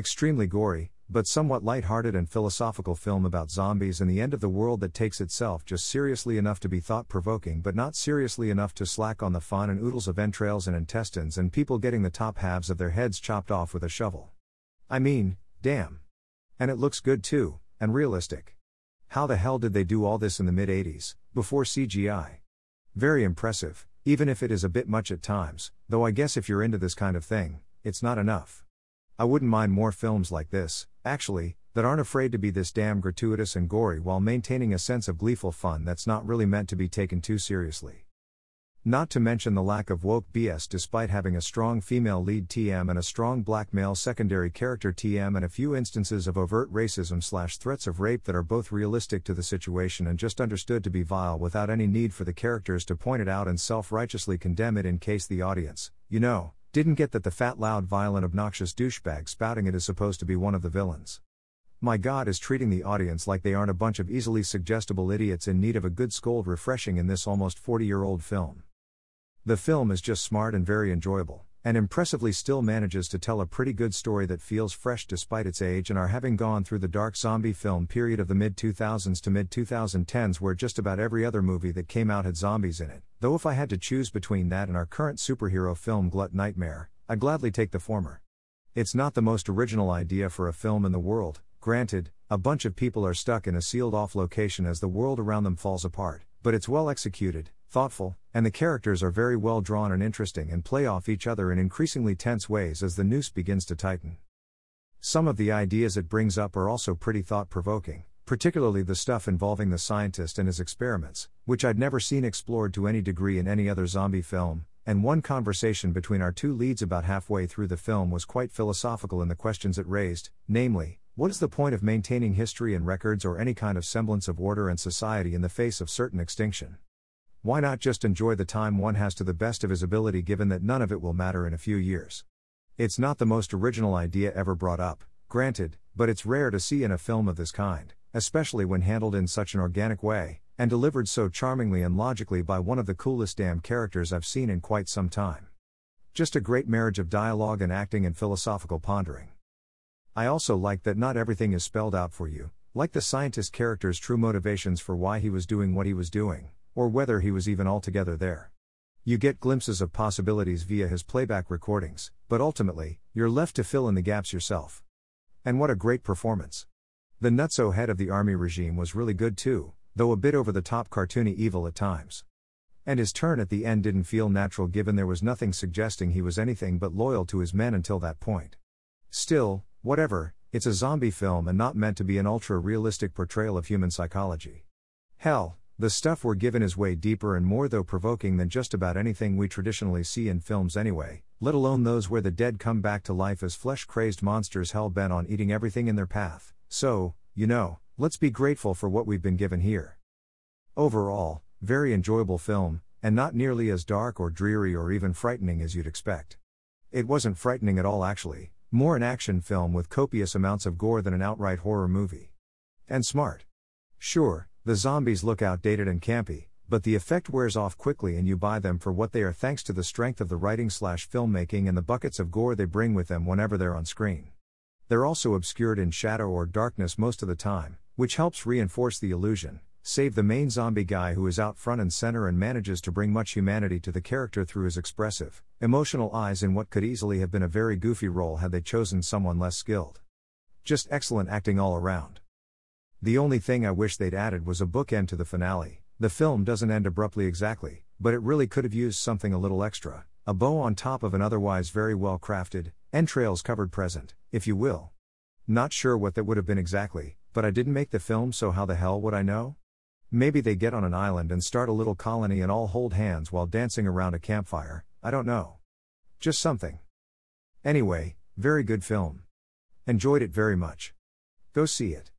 Extremely gory, but somewhat light-hearted and philosophical film about zombies and the end of the world that takes itself just seriously enough to be thought-provoking but not seriously enough to slack on the fun and oodles of entrails and intestines and people getting the top halves of their heads chopped off with a shovel. I mean, damn. And it looks good too, and realistic. How the hell did they do all this in the mid 80s, before CGI? Very impressive, even if it is a bit much at times, though I guess if you're into this kind of thing, it's not enough. I wouldn't mind more films like this, actually, that aren't afraid to be this damn gratuitous and gory while maintaining a sense of gleeful fun that's not really meant to be taken too seriously. Not to mention the lack of woke BS despite having a strong female lead TM and a strong black male secondary character TM and a few instances of overt racism slash threats of rape that are both realistic to the situation and just understood to be vile without any need for the characters to point it out and self righteously condemn it in case the audience, you know, didn't get that the fat, loud, violent, obnoxious douchebag spouting it is supposed to be one of the villains. My God is treating the audience like they aren't a bunch of easily suggestible idiots in need of a good scold refreshing in this almost 40 year old film. The film is just smart and very enjoyable, and impressively still manages to tell a pretty good story that feels fresh despite its age and are having gone through the dark zombie film period of the mid 2000s to mid 2010s where just about every other movie that came out had zombies in it. Though if I had to choose between that and our current superhero film Glut Nightmare, I'd gladly take the former. It's not the most original idea for a film in the world, granted, a bunch of people are stuck in a sealed off location as the world around them falls apart, but it's well executed, thoughtful, and the characters are very well drawn and interesting and play off each other in increasingly tense ways as the noose begins to tighten. Some of the ideas it brings up are also pretty thought provoking, particularly the stuff involving the scientist and his experiments, which I'd never seen explored to any degree in any other zombie film, and one conversation between our two leads about halfway through the film was quite philosophical in the questions it raised, namely, what is the point of maintaining history and records or any kind of semblance of order and society in the face of certain extinction? Why not just enjoy the time one has to the best of his ability given that none of it will matter in a few years? It's not the most original idea ever brought up, granted, but it's rare to see in a film of this kind, especially when handled in such an organic way, and delivered so charmingly and logically by one of the coolest damn characters I've seen in quite some time. Just a great marriage of dialogue and acting and philosophical pondering. I also like that not everything is spelled out for you, like the scientist character's true motivations for why he was doing what he was doing or whether he was even altogether there. You get glimpses of possibilities via his playback recordings, but ultimately, you're left to fill in the gaps yourself. And what a great performance! The nutso head of the army regime was really good too, though a bit over the top cartoony evil at times. And his turn at the end didn't feel natural given there was nothing suggesting he was anything but loyal to his men until that point. Still, whatever, it's a zombie film and not meant to be an ultra realistic portrayal of human psychology. Hell, the stuff we're given is way deeper and more though provoking than just about anything we traditionally see in films anyway, let alone those where the dead come back to life as flesh crazed monsters hell bent on eating everything in their path. So, you know, let's be grateful for what we've been given here. Overall, very enjoyable film, and not nearly as dark or dreary or even frightening as you'd expect. It wasn't frightening at all actually, more an action film with copious amounts of gore than an outright horror movie. And smart. Sure, the zombies look outdated and campy, but the effect wears off quickly and you buy them for what they are thanks to the strength of the writing slash filmmaking and the buckets of gore they bring with them whenever they're on screen. They're also obscured in shadow or darkness most of the time, which helps reinforce the illusion, save the main zombie guy who is out front and center and manages to bring much humanity to the character through his expressive, emotional eyes in what could easily have been a very goofy role had they chosen someone less skilled. Just excellent acting all around. The only thing I wish they'd added was a bookend to the finale. The film doesn't end abruptly exactly, but it really could have used something a little extra a bow on top of an otherwise very well crafted, entrails covered present, if you will. Not sure what that would have been exactly, but I didn't make the film so how the hell would I know? Maybe they get on an island and start a little colony and all hold hands while dancing around a campfire, I don't know. Just something. Anyway, very good film. Enjoyed it very much. Go see it.